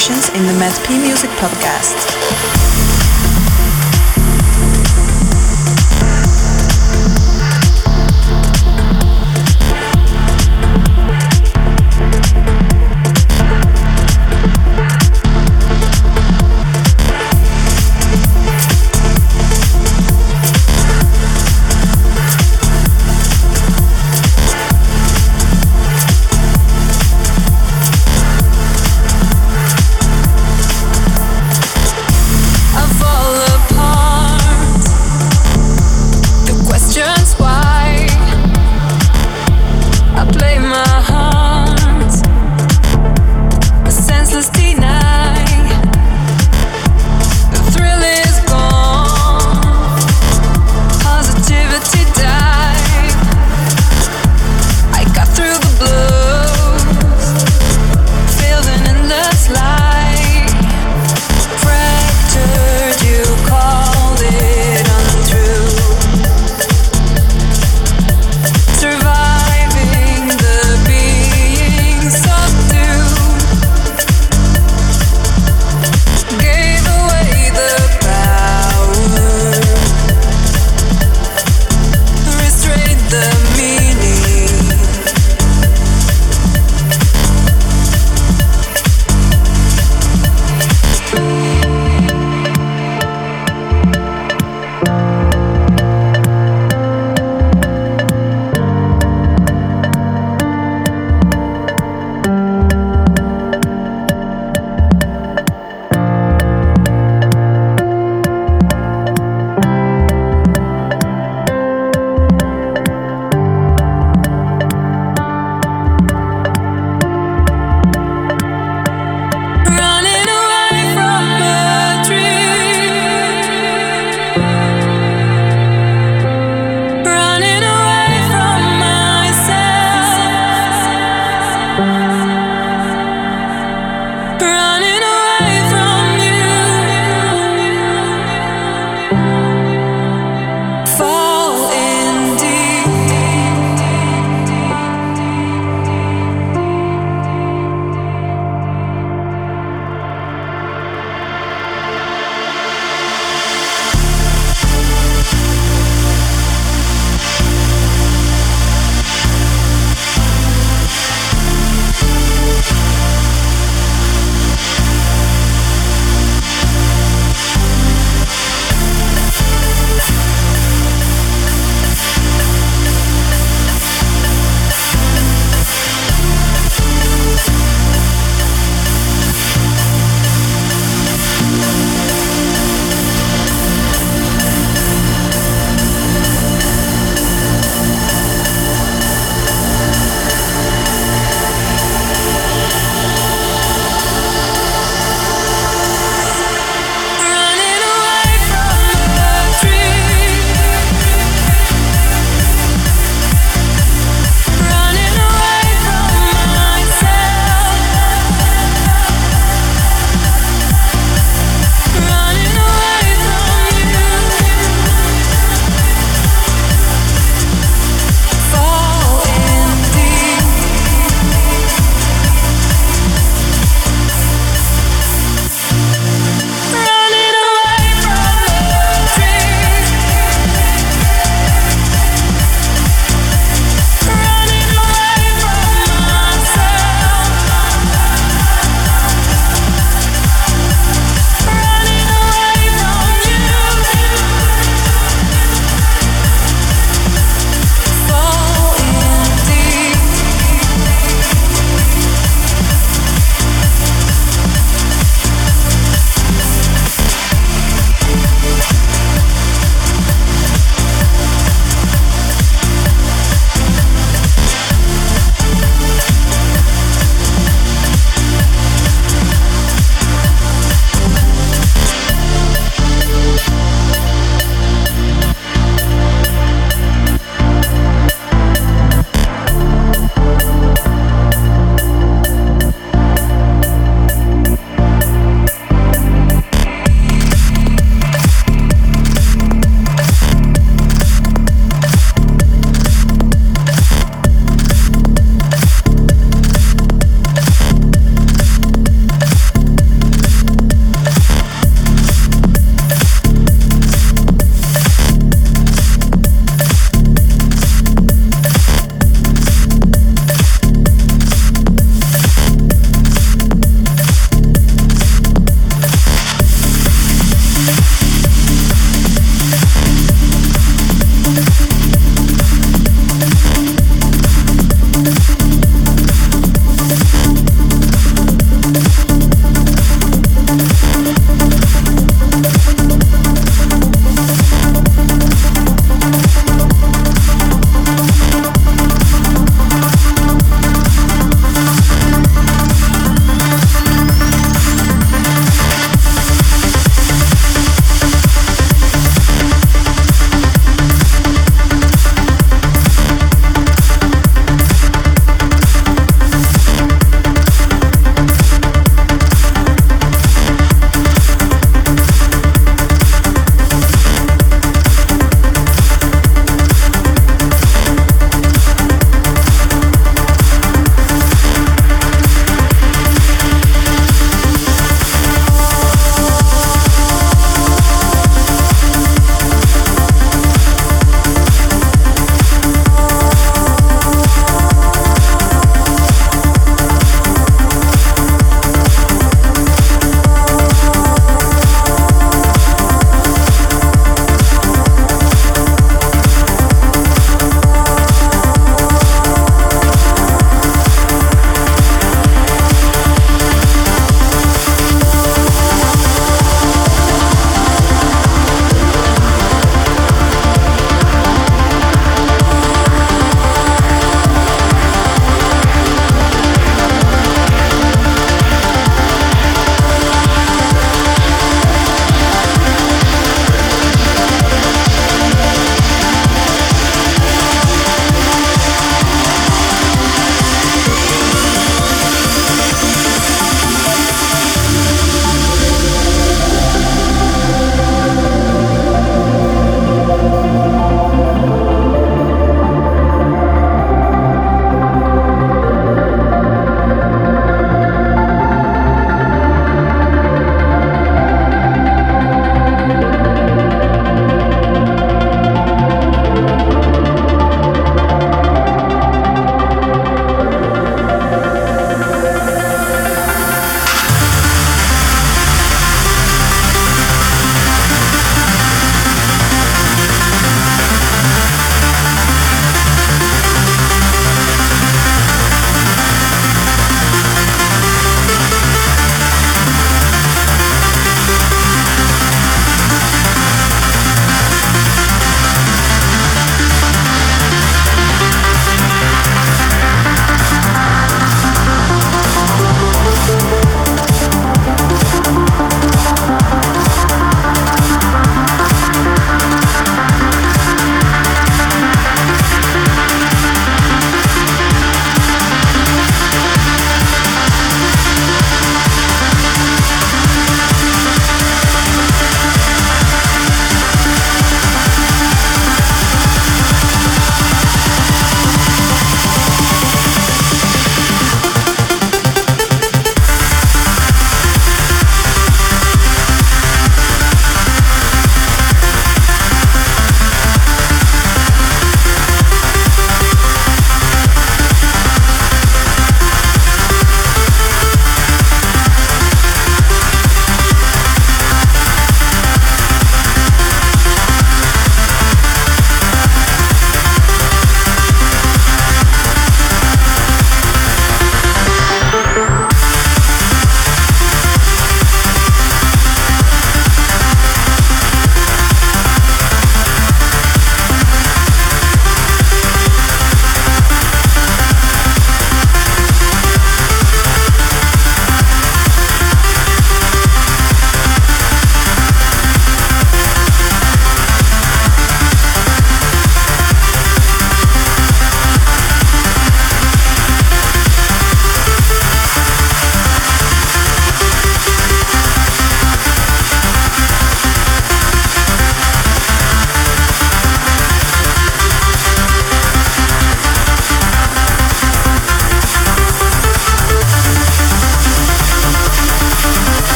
productions in the Matt P Music Podcast.